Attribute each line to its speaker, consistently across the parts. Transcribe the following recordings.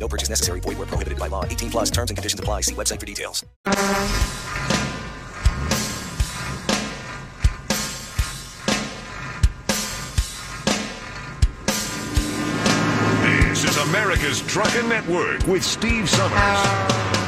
Speaker 1: No purchase necessary. Void where prohibited by law. 18 plus terms and conditions apply. See website for details.
Speaker 2: This is America's Truckin' Network with Steve Sommers.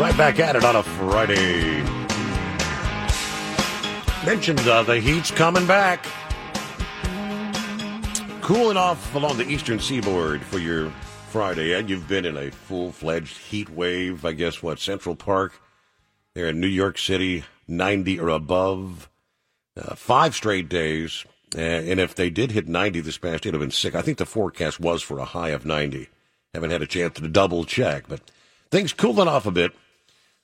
Speaker 3: Right back at it on a Friday. Mentioned uh, the heat's coming back. Cooling off along the eastern seaboard for your Friday, and you've been in a full fledged heat wave. I guess what Central Park, there in New York City, 90 or above, uh, five straight days. Uh, and if they did hit 90 this past, day, it'd have been sick. I think the forecast was for a high of 90. Haven't had a chance to double check, but things cooling off a bit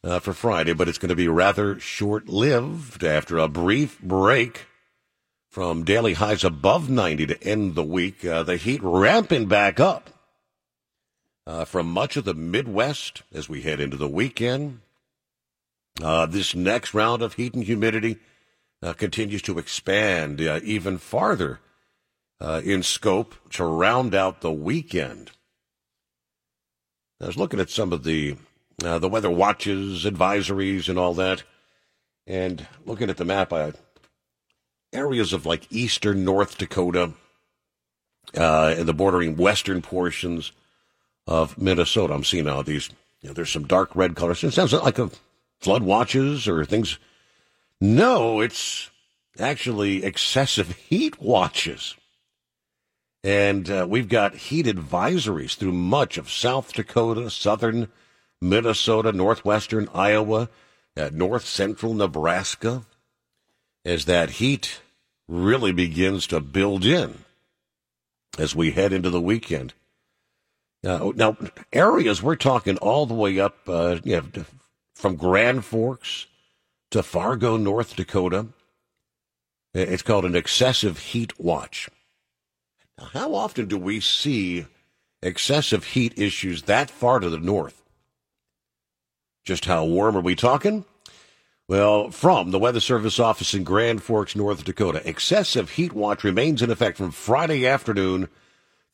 Speaker 3: uh, for Friday, but it's going to be rather short lived after a brief break from daily highs above 90 to end the week. Uh, the heat ramping back up uh, from much of the Midwest as we head into the weekend. Uh, this next round of heat and humidity uh, continues to expand uh, even farther in scope to round out the weekend. I was looking at some of the uh, the weather watches, advisories, and all that. And looking at the map, uh, areas of like eastern North Dakota uh, and the bordering western portions of Minnesota. I'm seeing now these, you know, there's some dark red colors. It sounds like a flood watches or things. No, it's actually excessive heat watches. And uh, we've got heat advisories through much of South Dakota, southern Minnesota, northwestern Iowa, uh, north central Nebraska, as that heat really begins to build in as we head into the weekend. Uh, now, areas we're talking all the way up, uh, you know, from Grand Forks to Fargo, North Dakota. It's called an excessive heat watch. Now, how often do we see excessive heat issues that far to the north? Just how warm are we talking? Well, from the Weather Service office in Grand Forks, North Dakota, excessive heat watch remains in effect from Friday afternoon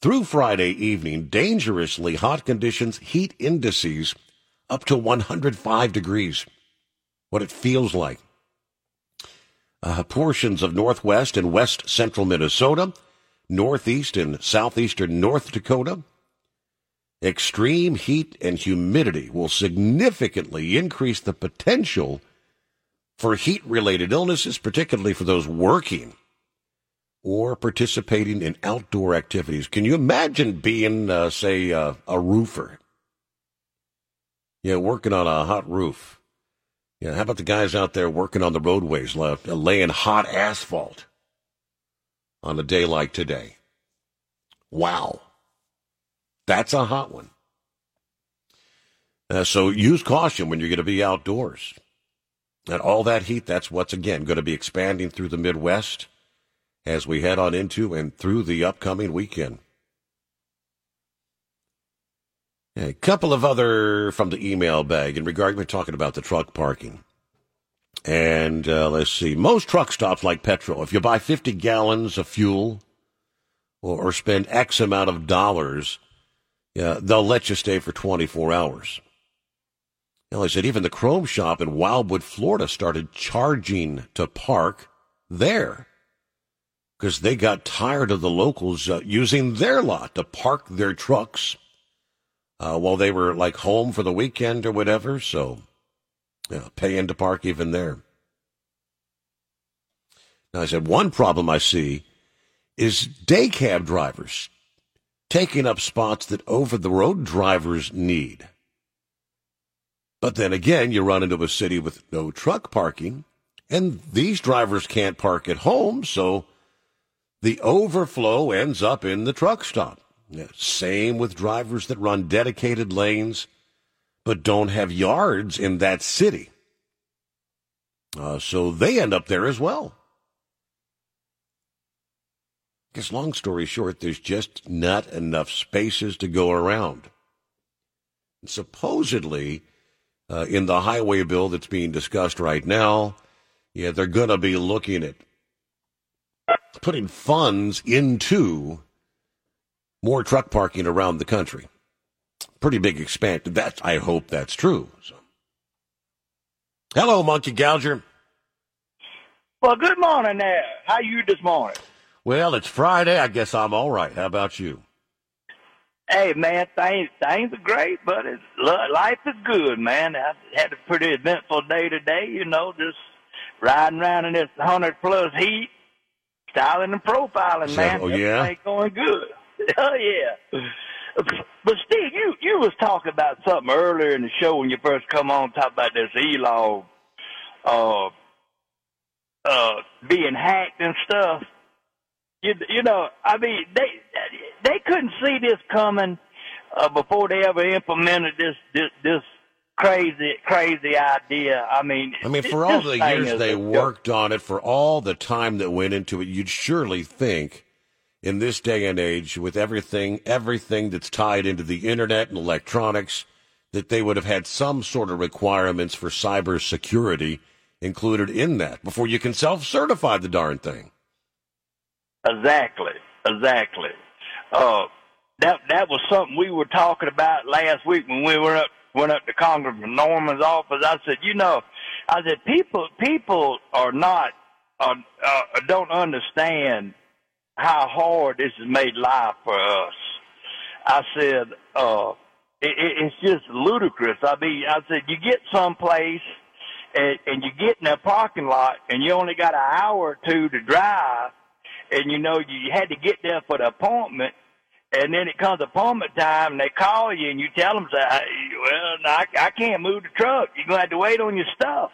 Speaker 3: through Friday evening. Dangerously hot conditions, heat indices up to 105 degrees. What it feels like. Uh, portions of northwest and west central Minnesota, northeast and southeastern North Dakota, Extreme heat and humidity will significantly increase the potential for heat related illnesses, particularly for those working or participating in outdoor activities. Can you imagine being, uh, say, uh, a roofer? Yeah, working on a hot roof. Yeah, how about the guys out there working on the roadways, laying hot asphalt on a day like today? Wow. That's a hot one. Uh, so use caution when you're going to be outdoors. And all that heat, that's what's again going to be expanding through the Midwest as we head on into and through the upcoming weekend. A couple of other from the email bag in regard, we're talking about the truck parking. And uh, let's see, most truck stops like Petro, if you buy 50 gallons of fuel or, or spend X amount of dollars, yeah, they'll let you stay for 24 hours. Well, I said even the Chrome shop in Wildwood, Florida started charging to park there because they got tired of the locals uh, using their lot to park their trucks uh, while they were like home for the weekend or whatever. So, yeah, paying to park even there. Now, I said one problem I see is day cab drivers taking up spots that over the road drivers need. But then again, you run into a city with no truck parking, and these drivers can't park at home, so the overflow ends up in the truck stop. Same with drivers that run dedicated lanes but don't have yards in that city. Uh, so they end up there as well. Guess long story short, there's just not enough spaces to go around. Supposedly, uh, in the highway bill that's being discussed right now, yeah, they're going to be looking at putting funds into more truck parking around the country. Pretty big expansion. That I hope that's true. So. Hello, Monkey Gouger.
Speaker 4: Well, good morning there. How you this morning?
Speaker 3: Well, it's Friday. I guess I'm all right. How about you?
Speaker 4: Hey, man, things things are great, but it's, life is good, man. I had a pretty eventful day today. You know, just riding around in this hundred plus heat, styling and profiling,
Speaker 3: So-
Speaker 4: man.
Speaker 3: oh, yeah?
Speaker 4: ain't going good. oh yeah. But Steve, you you was talking about something earlier in the show when you first come on, talk about this Elon, uh, uh, being hacked and stuff. You you know, I mean they they couldn't see this coming uh, before they ever implemented this this this crazy crazy idea. I mean,
Speaker 3: I mean, for all the years they
Speaker 4: joke.
Speaker 3: worked on it, for all the time that went into it, you'd surely think in this day and age, with everything, everything that's tied into the internet and electronics, that they would have had some sort of requirements for cybersecurity included in that before you can self-certify the darn thing.
Speaker 4: Exactly, exactly. Uh, that that was something we were talking about last week when we went up went up to Congressman Norman's office. I said, you know, I said people people are not uh, uh, don't understand how hard this has made life for us. I said, uh, it, it, it's just ludicrous. I mean, I said you get someplace and, and you get in a parking lot and you only got an hour or two to drive and you know you had to get there for the appointment, and then it comes appointment time, and they call you, and you tell them, "Well, I, I can't move the truck. You're gonna have to wait on your stuff."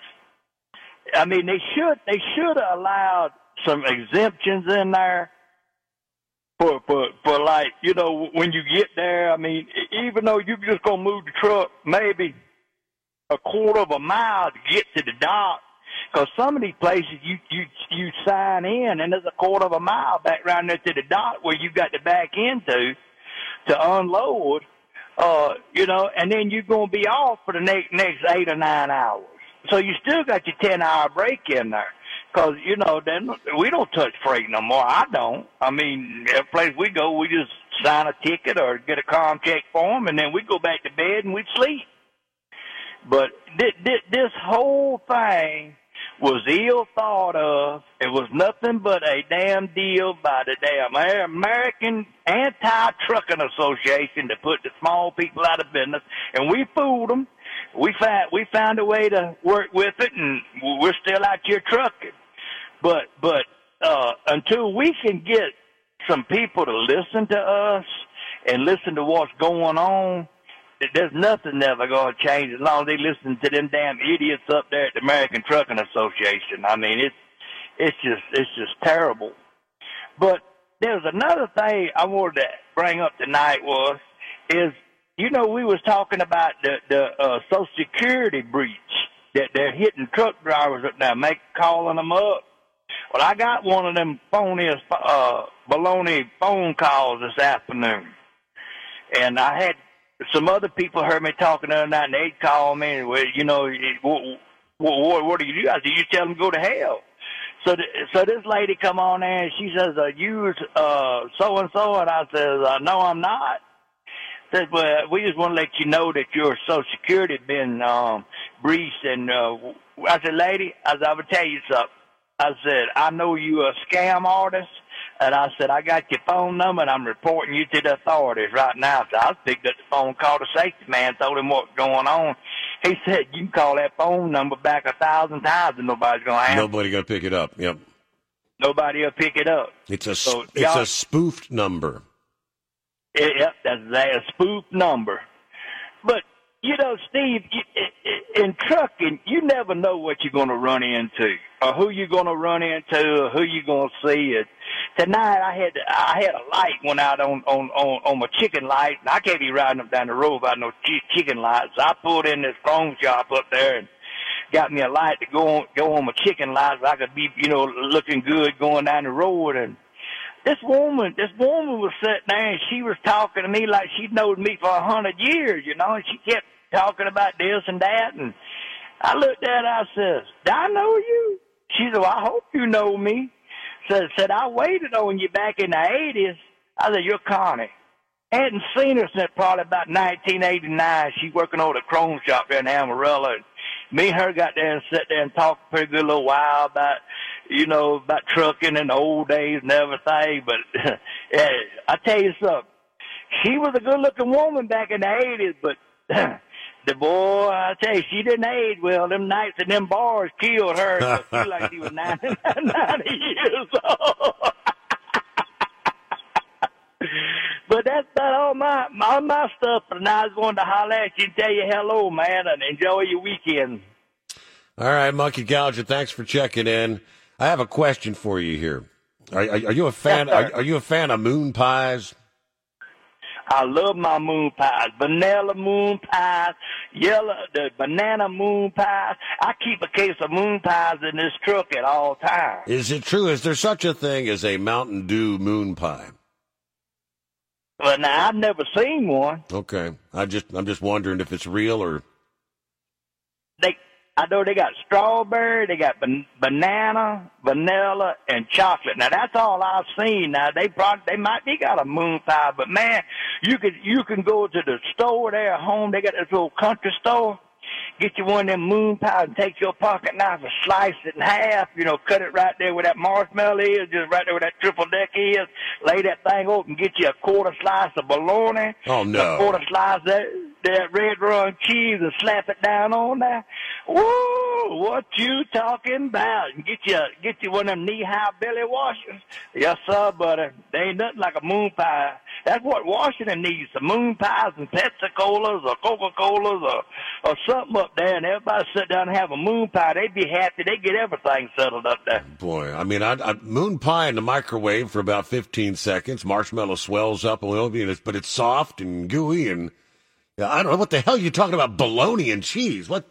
Speaker 4: I mean, they should they should have allowed some exemptions in there for for for like you know when you get there. I mean, even though you're just gonna move the truck maybe a quarter of a mile to get to the dock. Because some of these places you you you sign in and there's a quarter of a mile back round there to the dock where you got to back into to unload, uh, you know, and then you're gonna be off for the next next eight or nine hours. So you still got your ten hour break in there. Cause you know, then we don't touch freight no more. I don't. I mean, every place we go, we just sign a ticket or get a check form, and then we go back to bed and we sleep. But this, this, this whole thing was ill thought of. It was nothing but a damn deal by the damn American Anti-Trucking Association to put the small people out of business, and we fooled them. We found we found a way to work with it, and we're still out here trucking. But but uh, until we can get some people to listen to us and listen to what's going on, there's nothing ever going to change as long as they listen to them damn idiots up there at the American Trucking Association. I mean, it's it's just it's just terrible. But there's another thing I wanted to bring up tonight was is you know we was talking about the the uh, Social Security breach that they're hitting truck drivers up there, make calling them up. Well, I got one of them phony uh, baloney phone calls this afternoon, and I had some other people heard me talking the other night, and they'd call me, and well, you know, what, what, what do you do? I said, you tell them to go to hell. So, th- so this lady come on there, and she says, uh, you uh, so and so, and I says, uh, no, I'm not. Said, well, we just want to let you know that your Social Security has been um, breached, and uh, I said, lady, I said, I will tell you something. I said, I know you are a scam artist. And I said, I got your phone number and I'm reporting you to the authorities right now. So I picked up the phone, called the safety man, told him what's going on. He said, you can call that phone number back a thousand times and nobody's going to answer.
Speaker 3: Nobody going to pick it up. Yep.
Speaker 4: Nobody will pick it up.
Speaker 3: It's a
Speaker 4: So,
Speaker 3: it's a spoofed number.
Speaker 4: Yeah, Yep, that's that, a spoofed number. But you know, Steve, you, in trucking, you never know what you're going to run into, or who you're going to run into, or who you're going to see. And tonight, I had I had a light went out on on on, on my chicken light, and I can't be riding up down the road without no ch- chicken lights. I pulled in this chrome shop up there and got me a light to go on go on my chicken light, so I could be you know looking good going down the road and this woman, this woman was sitting there and she was talking to me like she'd known me for a hundred years, you know, and she kept talking about this and that. And I looked at her, I says, do I know you? She said, well, I hope you know me. Said, said, I waited on you back in the 80s. I said, you're Connie. Hadn't seen her since probably about 1989. She working over the chrome shop there in Amarillo. And me and her got there and sat there and talked for a good little while about you know, about trucking and the old days and everything. But yeah, I tell you something, she was a good looking woman back in the eighties, but the boy, I tell you, she didn't age well. Them nights in them bars killed her. So she like she was 90, 90 years old. but that's about all my all my stuff. And I was going to holler at you and tell you hello, man, and enjoy your weekend.
Speaker 3: All right, Monkey Gouger, thanks for checking in. I have a question for you here. Are, are, are you a fan?
Speaker 4: Yes,
Speaker 3: are, are, you a fan of moon pies?
Speaker 4: I love my moon pies, vanilla moon pies, yellow, the banana moon pies. I keep a case of moon pies in this truck at all times.
Speaker 3: Is it true? Is there such a thing as a Mountain Dew moon pie?
Speaker 4: Well, now I've never seen one.
Speaker 3: Okay, I just I'm just wondering if it's real or
Speaker 4: I know they got strawberry, they got ban- banana, vanilla, and chocolate. Now that's all I've seen. Now they probably they might be got a moon pie, but man, you could you can go to the store there at home. They got this little country store Get you one of them moon pies and take your pocket knife and slice it in half. You know, cut it right there where that marshmallow is, just right there where that triple deck is. Lay that thing open. Get you a quarter slice of bologna.
Speaker 3: Oh no!
Speaker 4: A quarter slice that that red run cheese and slap it down on there. Whoa! What you talking about? Get you get you one of them knee high belly washers. Yes, sir, buddy. They ain't nothing like a moon pie. That's what Washington needs: some moon pies and Pepsi Colas or Coca Colas or or something up there, and everybody sit down and have a moon pie. They'd be happy. They get everything settled up there.
Speaker 3: Boy, I mean, I, I moon pie in the microwave for about fifteen seconds. Marshmallow swells up a little bit, but it's soft and gooey, and I don't know what the hell you're talking about. Bologna and cheese. What?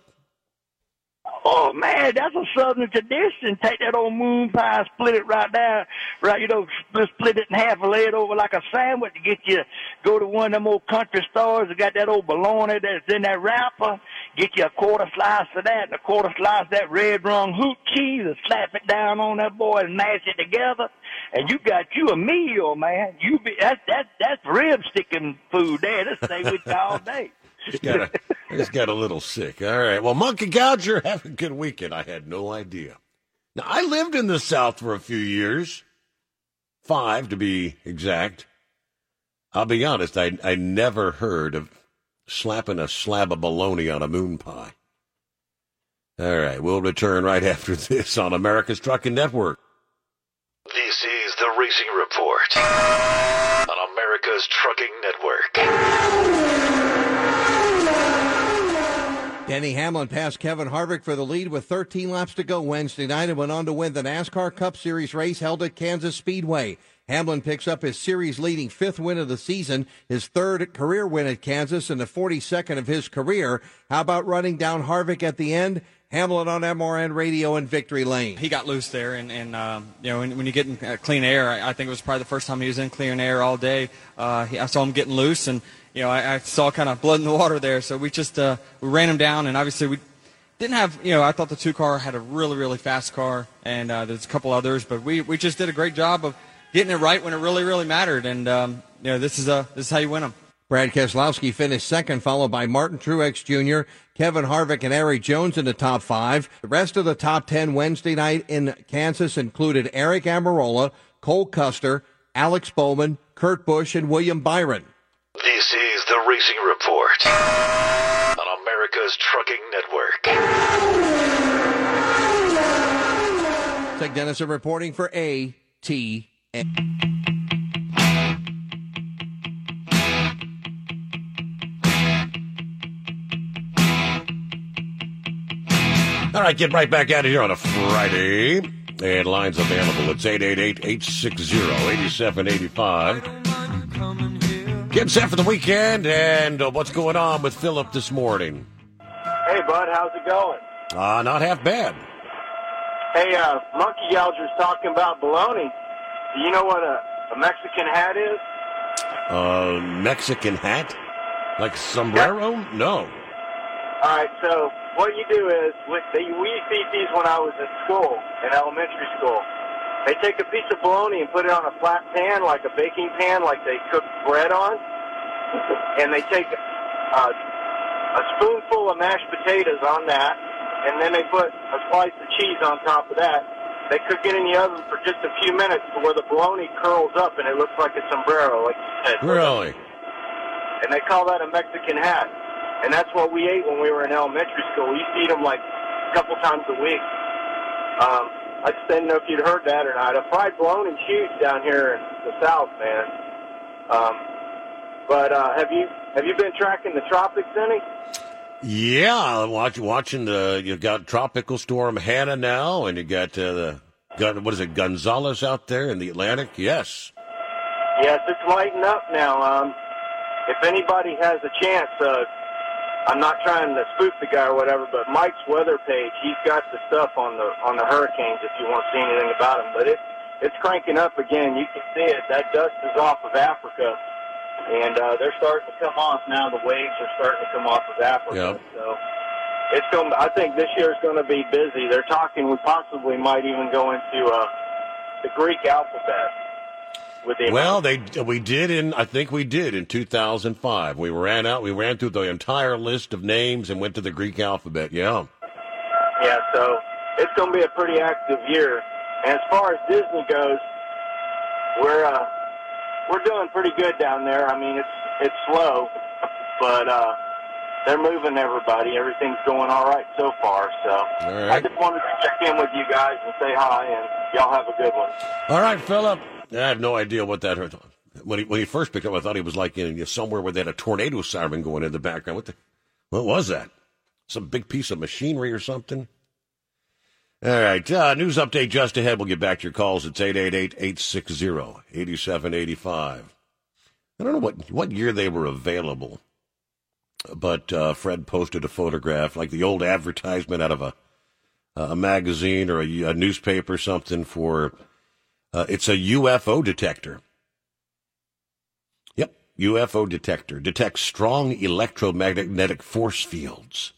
Speaker 4: Oh man, that's a southern tradition. Take that old moon pie, split it right down, right, you know, split it in half and lay it over like a sandwich to get you, go to one of them old country stores that got that old bologna that's in that wrapper, get you a quarter slice of that and a quarter slice of that red rum hoop cheese and slap it down on that boy and mash it together. And you got you a meal, man. You be, that, that, that's rib sticking food there. That'll stay with you all day
Speaker 3: just got a, I just got a little sick. All right. Well, Monkey Gouger, have a good weekend. I had no idea. Now, I lived in the South for a few years, five to be exact. I'll be honest, I, I never heard of slapping a slab of bologna on a moon pie. All right, we'll return right after this on America's Trucking Network.
Speaker 2: This is the Racing Report on America's Trucking Network.
Speaker 5: Denny Hamlin passed Kevin Harvick for the lead with 13 laps to go Wednesday night and went on to win the NASCAR Cup Series race held at Kansas Speedway. Hamlin picks up his series leading fifth win of the season, his third career win at Kansas and the 42nd of his career. How about running down Harvick at the end? Hamlin on MRN Radio in Victory Lane.
Speaker 6: He got loose there, and, and um, you know when, when you get in uh, clean air, I, I, think it was probably the first time he was in clean air all day. Uh, he, I saw him getting loose, and you know, I, I saw kind of blood in the water there. So we just uh, we ran him down, and obviously we didn't have, you know, I thought the two car had a really, really fast car, and uh, there's a couple others, but we, we just did a great job of getting it right when it really, really mattered. And, um, you know, this is, a, this is how you win them.
Speaker 5: Brad Keselowski finished second, followed by Martin Truex Jr., Kevin Harvick, and Erik Jones in the top five. The rest of the top 10 Wednesday night in Kansas included Aric Almirola, Cole Custer, Alex Bowman, Kurt Busch, and William Byron
Speaker 2: the Racing Report on America's Trucking Network.
Speaker 5: Tech are reporting for ATN.
Speaker 3: All right, get right back out of here on a Friday. And lines available. It's 888 860 8785. Getting set for the weekend, and uh, what's going on with Philip this morning?
Speaker 7: Hey, bud, how's it going?
Speaker 3: Uh, not half bad.
Speaker 7: Hey, uh, Monkey Gouger's talking about baloney. Do you know what a, a Mexican hat is?
Speaker 3: Uh, Mexican hat? Like sombrero? No.
Speaker 7: All right, so what you do is, we used to eat these when I was in school, in elementary school. They take a piece of bologna and put it on a flat pan, like a baking pan, like they cook bread on, and they take uh, a spoonful of mashed potatoes on that, and then they put a slice of cheese on top of that. They cook it in the oven for just a few minutes to where the bologna curls up and it looks like a sombrero, like you said.
Speaker 3: Really?
Speaker 7: And they call that a Mexican hat. And that's what we ate when we were in elementary school. We used to eat them like a couple times a week. Um, I just didn't know if you'd heard that or not. A fried bologna's huge down here in the South, man. Um, but uh, have you have you been tracking the tropics any?
Speaker 3: Yeah, watch, watching the you got tropical storm Hanna now, and you got uh, the got what is it Gonzalez out there in the Atlantic? Yes.
Speaker 7: Yes, it's lighting up now. Um, if anybody has a chance, uh, I'm not trying to spook the guy or whatever, but Mike's weather page, he's got the stuff on the on the hurricanes if you want to see anything about them. But it it's cranking up again. You can see it. That dust is off of Africa, and uh, they're starting to come off now. The waves are starting to come off of Africa.
Speaker 3: Yep.
Speaker 7: So it's going. I think this year is going to be busy. They're talking. We possibly might even go into uh, the Greek alphabet. With the
Speaker 3: Well, they we did in I think we did in 2005. We ran out. We ran through the entire list of names and went to the Greek alphabet. Yeah.
Speaker 7: Yeah, so it's going to be a pretty active year. And as far as Disney goes, we're uh, we're doing pretty good down there. I mean, it's it's slow, but uh, they're moving everybody. Everything's going all right so far. So
Speaker 3: All
Speaker 7: I just wanted to check in with you guys and say hi, and y'all have a good one.
Speaker 3: All right, Philip. I have no idea what that hurt. When he when he first picked up, I thought he was like in somewhere where they had a tornado siren going in the background. What the? What was that? Some big piece of machinery or something? All right. Uh, news update just ahead. We'll get back to your calls. It's 888-860-8785. I don't know what, what year they were available, but uh, Fred posted a photograph, like the old advertisement out of a, a magazine or a, a newspaper or something for, uh, it's a UFO detector. Yep, UFO detector. Detects strong electromagnetic force fields.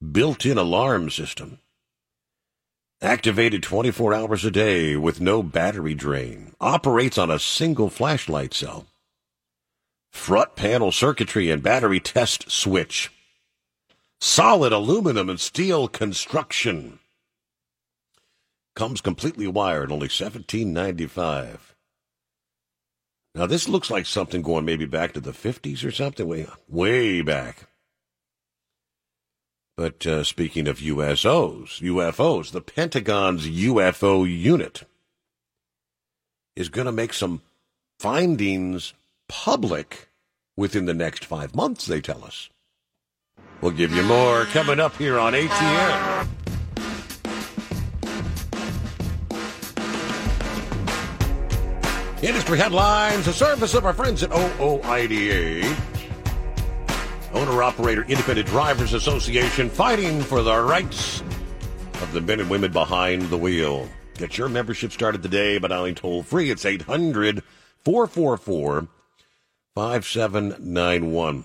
Speaker 3: Built-in alarm system. Activated 24 hours a day with no battery drain. Operates on a single flashlight cell. Front panel circuitry and battery test switch. Solid aluminum and steel construction. Comes completely wired, only seventeen ninety five. Now this looks like something going maybe back to the fifties or something, way way back. But uh, speaking of USOs, UFOs, the Pentagon's UFO unit is going to make some findings public within the next five months, they tell us. We'll give you more coming up here on ATN. Industry headlines, the service of our friends at OOIDA. Owner Operator Independent Drivers Association fighting for the rights of the men and women behind the wheel. Get your membership started today by dialing toll free. It's 800 444 5791.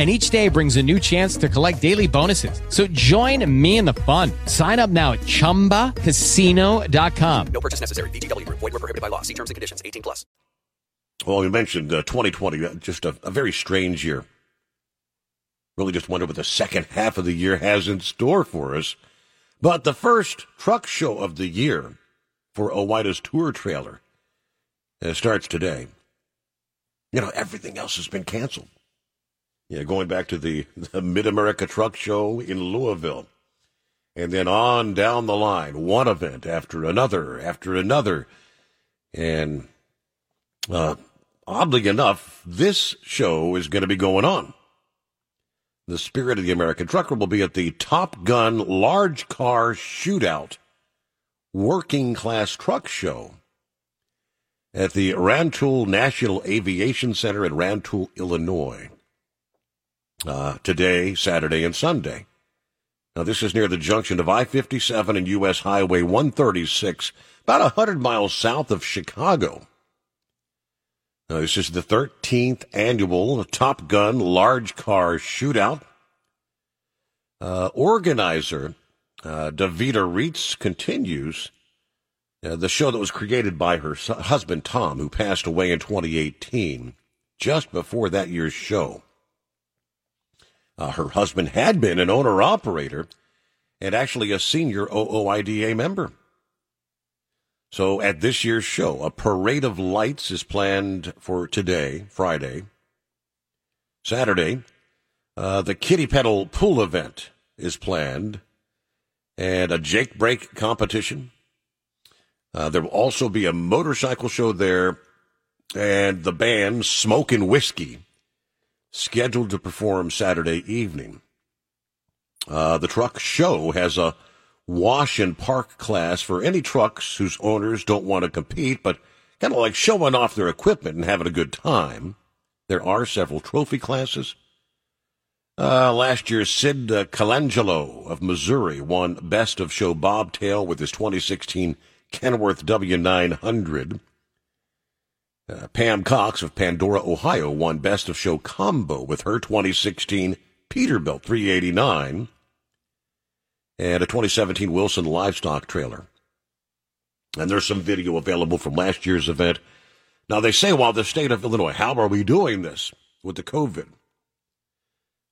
Speaker 8: And each day brings a new chance to collect daily bonuses. So join me in the fun. Sign up now at chumbacasino.com.
Speaker 9: No purchase necessary. VGW Group. Void were prohibited by law. See terms and conditions. 18 plus.
Speaker 3: Well, we mentioned uh, 2020, uh, just a, a very strange year. Really just wonder what the second half of the year has in store for us. But the first truck show of the year for OOIDA's tour trailer uh, starts today. You know, everything else has been canceled. Yeah, going back to the, the Mid America Truck Show in Louisville. And then on down the line, one event after another, after another. And uh, oddly enough, this show is going to be going on. The Spirit of the American Trucker will be at the Top Gun Large Car Shootout Working Class Truck Show at the Rantoul National Aviation Center in Rantoul, Illinois. Uh, today, Saturday, and Sunday. Now, this is near the junction of I 57 and U.S. Highway 136, about 100 miles south of Chicago. Now, this is the 13th annual Top Gun Large Car Shootout. Uh, organizer uh, Davida Reitz continues uh, the show that was created by her husband Tom, who passed away in 2018, just before that year's show. Uh, her husband had been an owner operator and actually a senior OOIDA member. So at this year's show, a parade of lights is planned for today, Friday. Saturday, uh, the Kiddie Pedal Pull event is planned, and a Jake Brake competition. Uh, there will also be a motorcycle show there, and the band Smoking Whiskey scheduled to perform Saturday evening. Uh, the truck show has a wash and park class for any trucks whose owners don't want to compete, but kind of like showing off their equipment and having a good time. There are several trophy classes. Uh, last year, Sid uh, Colangelo of Missouri won Best of Show Bobtail with his 2016 Kenworth W900. Uh, Pam Cox of Pandora, Ohio, won Best of Show Combo with her 2016 Peterbilt 389 and a 2017 Wilson livestock trailer. And there's some video available from last year's event. Now, they say, while the state of Illinois, how are we doing this with the COVID?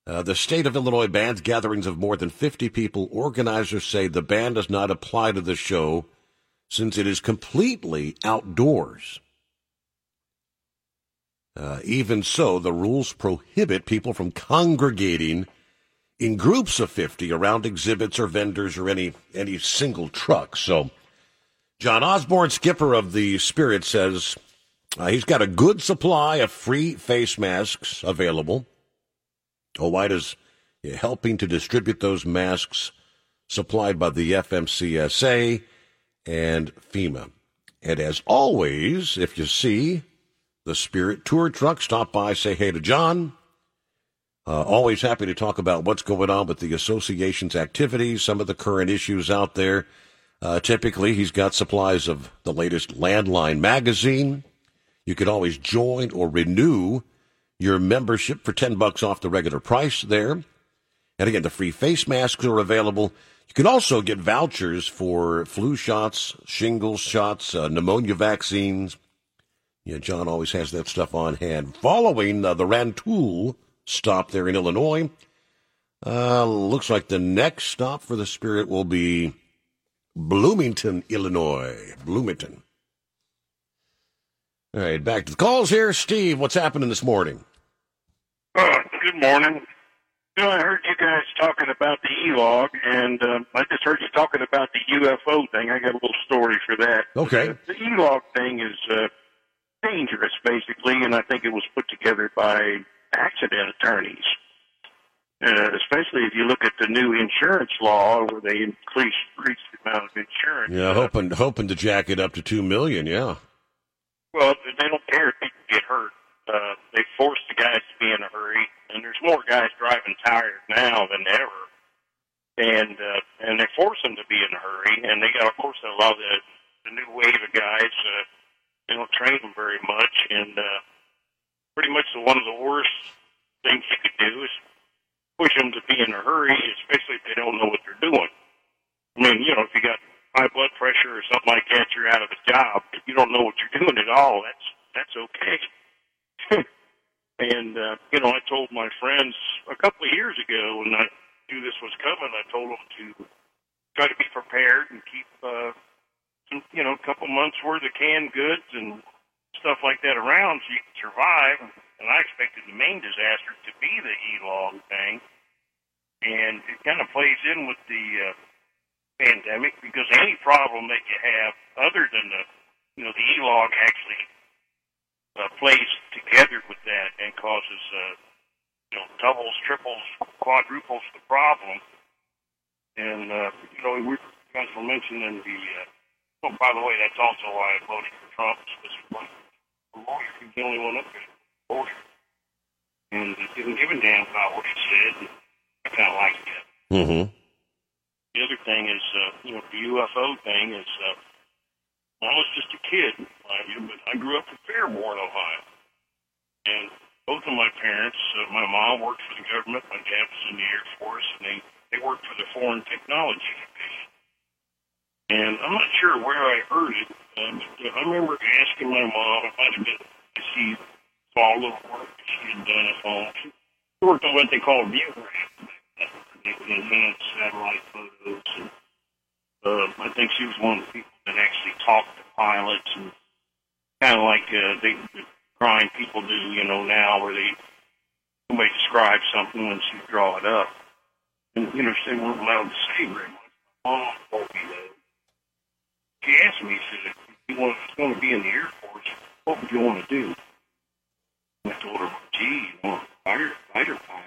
Speaker 3: Uh, the state of Illinois bans gatherings of more than 50 people. Organizers say the ban does not apply to the show since it is completely outdoors. Uh, even so, the rules prohibit people from congregating in groups of 50 around exhibits or vendors or any, any single truck. So, John Osborne, skipper of the Spirit, says uh, he's got a good supply of free face masks available. OOIDA is helping to distribute those masks supplied by the FMCSA and FEMA. And as always, if you see the Spirit Tour truck. Stop by, say hey to John. Uh, always happy to talk about what's going on with the association's activities, some of the current issues out there. Uh, typically, he's got supplies of the latest Landline magazine. You could always join or renew your membership for 10 bucks off the regular price there. And again, the free face masks are available. You can also get vouchers for flu shots, shingles shots, uh, pneumonia vaccines, yeah, John always has that stuff on hand. Following uh, the Rantoul stop there in Illinois, uh, looks like the next stop for the Spirit will be Bloomington, Illinois. Bloomington. All right, back to the calls here. Steve, what's happening this morning?
Speaker 10: Uh, good morning. You know, I heard you guys talking about the E-log, and uh, I just heard you talking about the UFO thing. I got a little story for that.
Speaker 3: Okay.
Speaker 10: The E-log thing is uh, dangerous, basically, and I think it was put together by accident attorneys. Uh, especially if you look at the new insurance law, where they increase, increase the amount of insurance.
Speaker 3: Yeah, hoping hoping to jack it up to two million. Yeah.
Speaker 10: Well, they don't care if people get hurt. Uh, they force the guys to be in a hurry, and there's more guys driving tired now than ever. And uh, and they force them to be in a hurry, and they got, of course, a lot of the the new wave of guys. Uh, they don't train them very much, and uh, pretty much the, one of the worst things you could do is push them to be in a hurry, especially if they don't know what they're doing. I mean, you know, if you got high blood pressure or something like that, you're out of a job. If you don't know what you're doing at all, that's that's okay. and uh, you know, I told my friends a couple of years ago when I knew this was coming, I told them to try to be prepared and keep uh, you know, a couple months worth of canned goods and stuff like that around so you can survive. And I expected the main disaster to be the e-log thing, and it kind of plays in with the uh, pandemic because any problem that you have other than the, you know, the e-log actually uh, plays together with that and causes, uh, you know, doubles, triples, quadruples the problem. And, uh, you know, we guys were mentioning the, uh, oh, by the way, that's also why I voted for Trump. Because one lawyer, he's the only one up there. Lawyer. And he didn't give a damn about what he said. I kind of liked that.
Speaker 3: Mm-hmm.
Speaker 10: The other thing is, uh, you know, the UFO thing is, uh, I was just a kid, mind you, but I grew up in Fairborn, Ohio. And both of my parents, uh, my mom worked for the government, my dad was in the Air Force, and they, they worked for the Foreign Technology. And I'm not sure where I heard it, but I remember asking my mom, it might have been to see small little work she had done at home. She worked on what they call ViewRAM, they could enhance satellite photos. And, uh, I think she was one of the people that actually talked to pilots and kind of like uh, they the crime people do, you know, now where they somebody describes something and she draw it up. And you know, they weren't allowed to say very much. My mom told me that. She asked me, she said, if you want to be in the Air Force, what would you want to do? I told her, gee, you a fighter, fighter pilot.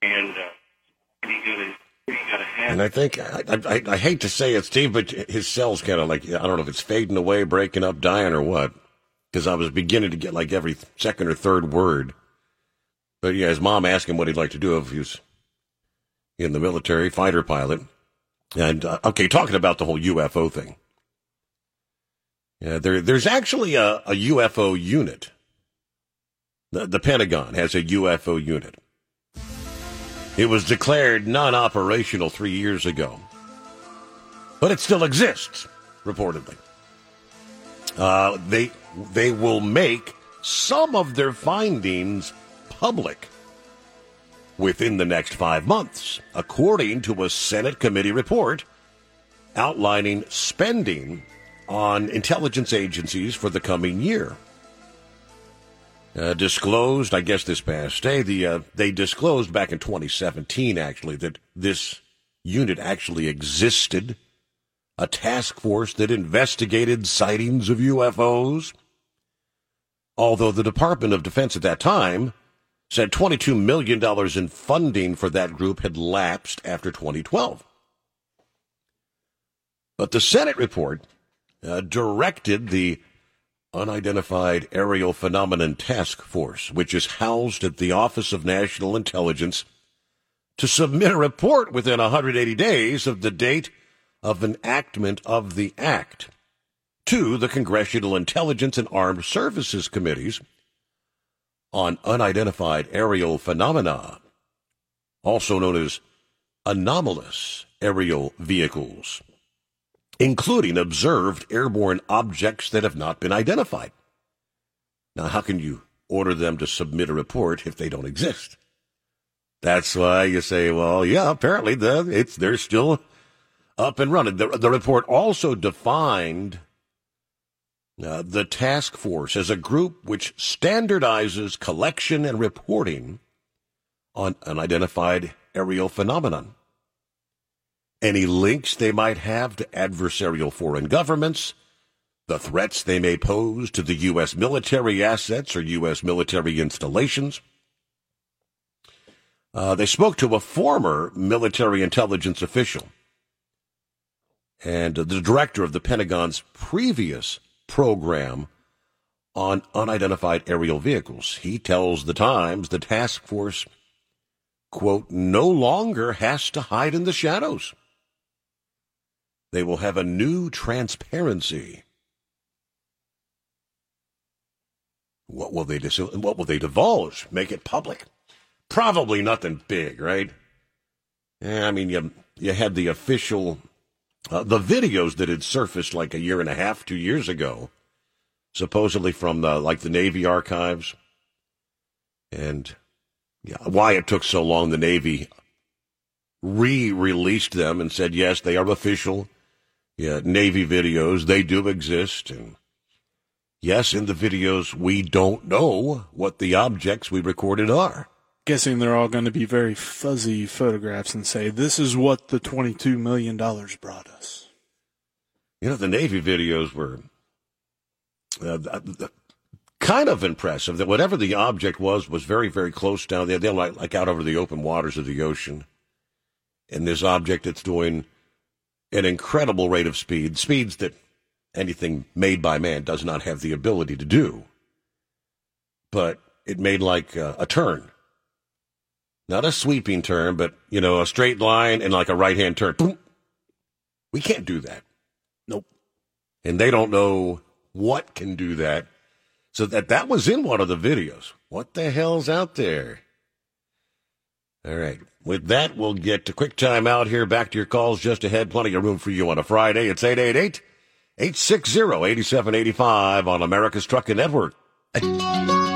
Speaker 10: And uh, you got have?
Speaker 3: And I think I, I, I hate to say it, Steve, but his cell's kind of like I don't know if it's fading away, breaking up, dying, or what. Because I was beginning to get like every second or third word. But yeah, his mom asked him what he'd like to do if he was in the military, fighter pilot. And uh, okay, talking about the whole UFO thing. Yeah, there, there's actually a, a UFO unit. The, the Pentagon has a UFO unit. It was declared non-operational three years ago, but it still exists, reportedly. Uh, they they will make some of their findings public within the next five months, according to a Senate committee report outlining spending on intelligence agencies for the coming year. Uh, disclosed, I guess, this past day, the uh, they disclosed back in 2017, actually, that this unit actually existed, a task force that investigated sightings of UFOs. Although the Department of Defense at that time said $22 million in funding for that group had lapsed after 2012. But the Senate report uh, directed the Unidentified Aerial Phenomenon Task Force, which is housed at the Office of Naval Intelligence, to submit a report within 180 days of the date of enactment of the act to the Congressional Intelligence and Armed Services Committees on unidentified aerial phenomena, also known as anomalous aerial vehicles including observed airborne objects that have not been identified. Now, how can you order them to submit a report if they don't exist? That's why you say, well, yeah, apparently the, it's they're still up and running. The, the report also defined uh, the task force is a group which standardizes collection and reporting on unidentified aerial phenomenon any links they might have to adversarial foreign governments, the threats they may pose to the U.S. military assets or U.S. military installations. Uh, they spoke to a former military intelligence official and the director of the Pentagon's previous program on unidentified aerial vehicles. He tells the Times the task force, quote, no longer has to hide in the shadows. They will have a new transparency. What will they dis- What will they divulge? Make it public? Probably nothing big, right? Yeah, I mean, you you had the official, uh, the videos that had surfaced like a year and a half, two years ago, supposedly from the like the Navy archives, and yeah, why it took so long. The Navy re-released them and said yes, they are official yeah, Navy videos, they do exist. And yes, in the videos, we don't know what the objects we recorded are.
Speaker 11: Guessing they're all going to be very fuzzy photographs and say, this is what the $22 million brought us.
Speaker 3: You know, the Navy videos were uh, kind of impressive that whatever the object was was very, very close down there. They're like, like out over the open waters of the ocean. And this object, it's doing an incredible rate of speed, speeds that anything made by man does not have the ability to do. But it made like a, a turn. Not a sweeping turn, but, you know, a straight line and like a right hand turn. Boom. We can't do that.
Speaker 11: Nope.
Speaker 3: And they don't know what can do that. So that that was in one of the videos. What the hell's out there? All right. With that, we'll get to quick time out here. Back to your calls just ahead. Plenty of room for you on a Friday. It's 888 860 8785 on America's Trucking Network.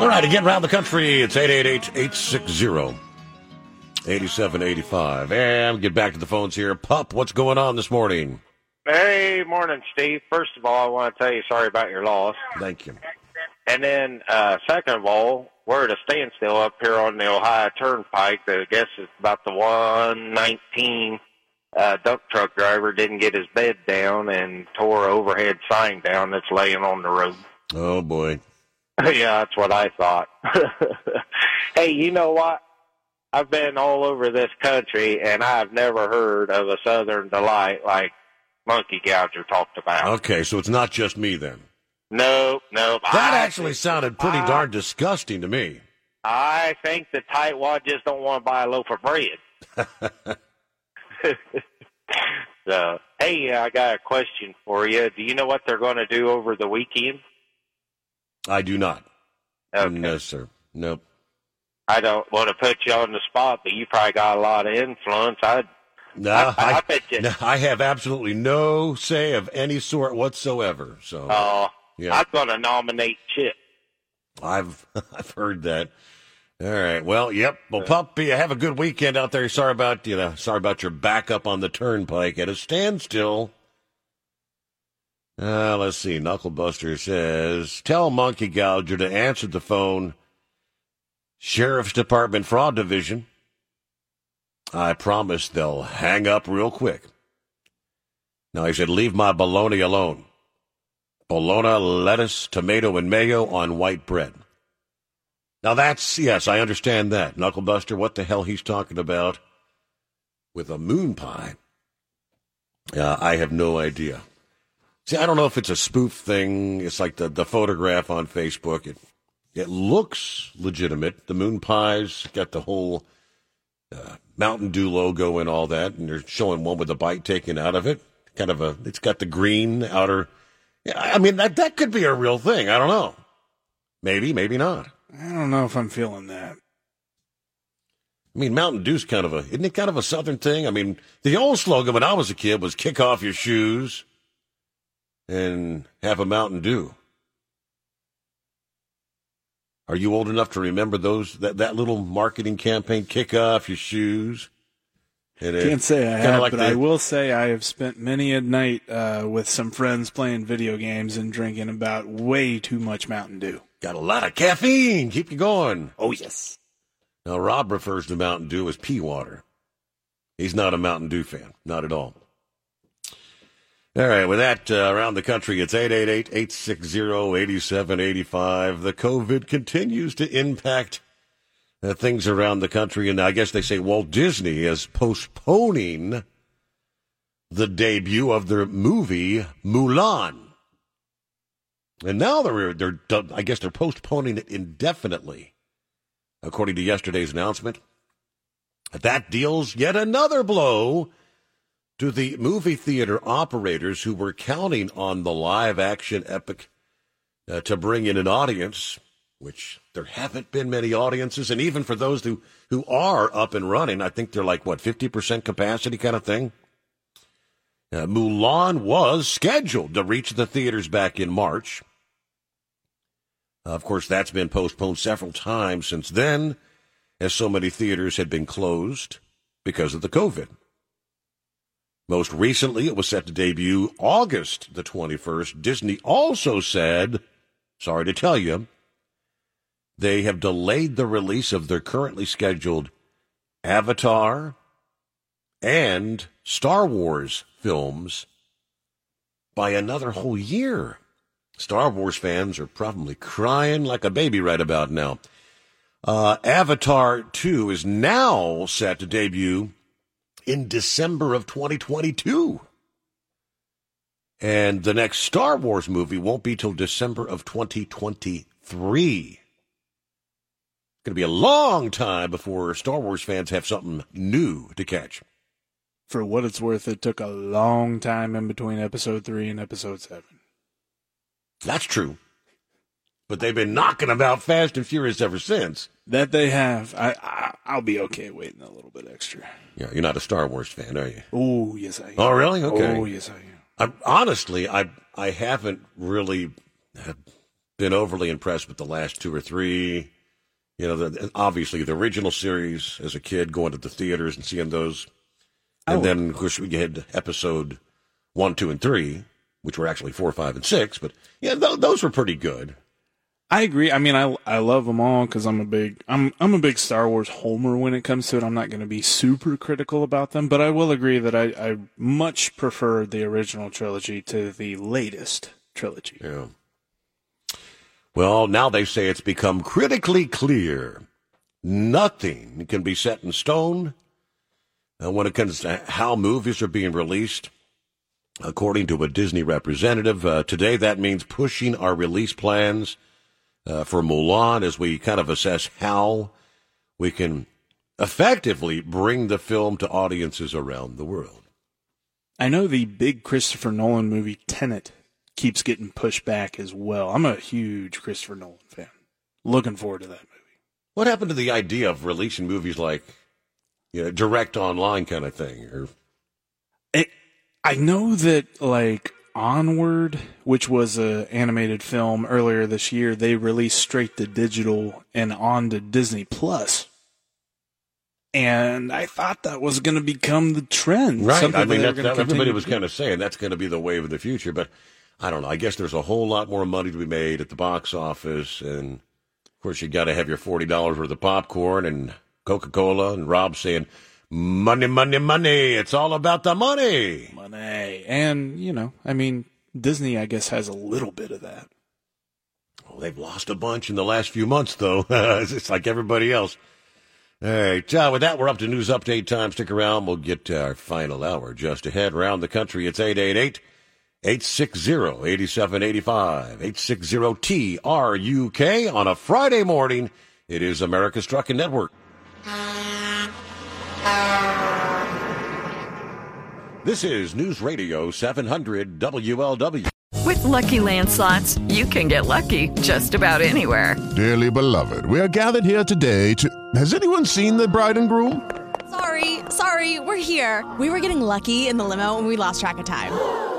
Speaker 3: All right, again, around the country, it's 888-860-8785. And get back to the phones here. Pup, what's going on this morning?
Speaker 12: Hey, morning, Steve. First of all, I want to tell you sorry about your loss.
Speaker 3: Thank you.
Speaker 12: And then, uh, second of all, we're at a standstill up here on the Ohio Turnpike. I guess it's about the 119 uh, dump truck driver didn't get his bed down and tore overhead sign down that's laying on the road.
Speaker 3: Oh, boy.
Speaker 12: yeah, that's what I thought. hey, you know what? I've been all over this country and I've never heard of a Southern delight like Monkey Gouger talked about.
Speaker 3: Okay, so it's not just me then.
Speaker 12: Nope, nope.
Speaker 3: That
Speaker 12: I
Speaker 3: actually sounded pretty
Speaker 12: I-
Speaker 3: darn disgusting to me.
Speaker 12: I think the tightwad just don't want to buy a loaf of bread. so, hey, I got a question for you. Do you know what they're going to do over the weekend?
Speaker 3: I do not.
Speaker 12: Okay.
Speaker 3: No, sir. Nope.
Speaker 12: I don't want to put you on the spot, but you probably got a lot of influence. I,
Speaker 3: No,
Speaker 12: I, I,
Speaker 3: I,
Speaker 12: bet you.
Speaker 3: no, I have absolutely no say of any sort whatsoever. So
Speaker 12: Oh,
Speaker 3: Yeah.
Speaker 12: I'm going to nominate Chip.
Speaker 3: I've I've heard that. All right. Well, yep. Well, puppy, have a good weekend out there. Sorry about you know, sorry about your backup on the turnpike at a standstill. Uh, let's see. Knucklebuster says, "Tell Monkey Gouger to answer the phone." Sheriff's Department Fraud Division. I promise they'll hang up real quick. Now he said, "Leave my bologna alone." bologna, lettuce, tomato, and mayo on white bread. Now that's yes, I understand that. Knucklebuster, what the hell he's talking about with a moon pie? Uh, I have no idea. See, I don't know if it's a spoof thing. It's like the, the photograph on Facebook. It it looks legitimate. The moon pies got the whole uh, Mountain Dew logo and all that, and they're showing one with a bite taken out of it. Kind of a. It's got the green outer. I mean that that could be a real thing. I don't know. Maybe, maybe not.
Speaker 11: I don't know if I'm feeling that.
Speaker 3: I mean, Mountain Dew's kind of a isn't it kind of a southern thing? I mean, the old slogan when I was a kid was "Kick off your shoes and have a Mountain Dew." Are you old enough to remember those that, that little marketing campaign? Kick off your shoes. It-
Speaker 11: Can't say I have,
Speaker 3: like
Speaker 11: but
Speaker 3: the-
Speaker 11: I will say I have spent many a night uh, with some friends playing video games and drinking about way too much Mountain Dew.
Speaker 3: Got a lot of caffeine. Keep you going.
Speaker 11: Oh yes.
Speaker 3: Now Rob refers to Mountain Dew as pea water. He's not a Mountain Dew fan, not at all. All right, with that uh, around the country, it's 888-860-8785. The COVID continues to impact uh, things around the country, and I guess they say Walt Disney is postponing the debut of their movie Mulan. And now they're, they're, I guess they're postponing it indefinitely, according to yesterday's announcement. That deals yet another blow to the movie theater operators who were counting on the live action epic uh, to bring in an audience, which there haven't been many audiences. And even for those who, who are up and running, I think they're like, what, 50% capacity kind of thing? Uh, Mulan was scheduled to reach the theaters back in March. Of course, that's been postponed several times since then, as so many theaters had been closed because of the COVID. Most recently, it was set to debut August the 21st. Disney also said, sorry to tell you, they have delayed the release of their currently scheduled Avatar and Star Wars films by another whole year. Star Wars fans are probably crying like a baby right about now. Uh, Avatar 2 is now set to debut in December of 2022. And the next Star Wars movie won't be till December of 2023. It's going to be a long time before Star Wars fans have something new to catch.
Speaker 11: For what it's worth, it took a long time in between episode three and episode seven.
Speaker 3: That's true. But they've been knocking about Fast and Furious ever since.
Speaker 11: That they have. I, I I'll be okay waiting a little bit extra.
Speaker 3: Yeah, you're not a Star Wars fan, are you?
Speaker 11: Oh yes, I am.
Speaker 3: Oh really? Okay.
Speaker 11: Oh yes, I am.
Speaker 3: I, honestly, I I haven't really uh, been overly impressed with the last two or three. You know, the, obviously the original series as a kid, going to the theaters and seeing those, and
Speaker 11: Oh.
Speaker 3: then of course we had episode one, two, and three, which were actually four, five, and six. But yeah, th- those were pretty good.
Speaker 11: I agree. I mean, I I love them all because I'm a big I'm I'm a big Star Wars homer when it comes to it. I'm not going to be super critical about them, but I will agree that I I much prefer the original trilogy to the latest trilogy.
Speaker 3: Yeah. Well, now they say it's become critically clear nothing can be set in stone when it comes to how movies are being released. According to a Disney representative, uh, today that means pushing our release plans uh, for Mulan as we kind of assess how we can effectively bring the film to audiences around the world.
Speaker 11: I know the big Christopher Nolan movie Tenet keeps getting pushed back as well. I'm a huge Christopher Nolan fan. Looking forward to that movie.
Speaker 3: What happened to the idea of releasing movies like, you know, direct online kind of thing? Or it,
Speaker 11: I know that like Onward, which was a animated film earlier this year, they released straight to digital and on to Disney Plus. And I thought that was going to become the trend.
Speaker 3: right?
Speaker 11: Something
Speaker 3: I mean, that, everybody was kind of saying that's going to be the wave of the future. But I don't know. I guess there's a whole lot more money to be made at the box office, and of course, you got to have your forty dollars worth of popcorn and Coca Cola, and Rob saying, "Money, money, money! It's all about the money."
Speaker 11: money. And, you know, I mean, Disney, I guess, has a little bit of that.
Speaker 3: Well, they've lost a bunch in the last few months, though. it's like everybody else. All right. Uh, with that, we're up to news update time. Stick around. We'll get to our final hour just ahead. Around the country, it's 888 860 8785. 860 TRUK on a Friday morning. It is America's Trucking Network. This is News Radio 700 WLW.
Speaker 13: With Lucky Land slots, you can get lucky just about anywhere.
Speaker 14: Dearly beloved, we are gathered here today to. Has anyone seen the bride and groom?
Speaker 15: Sorry, sorry, we're here. We were getting lucky in the limo and we lost track of time.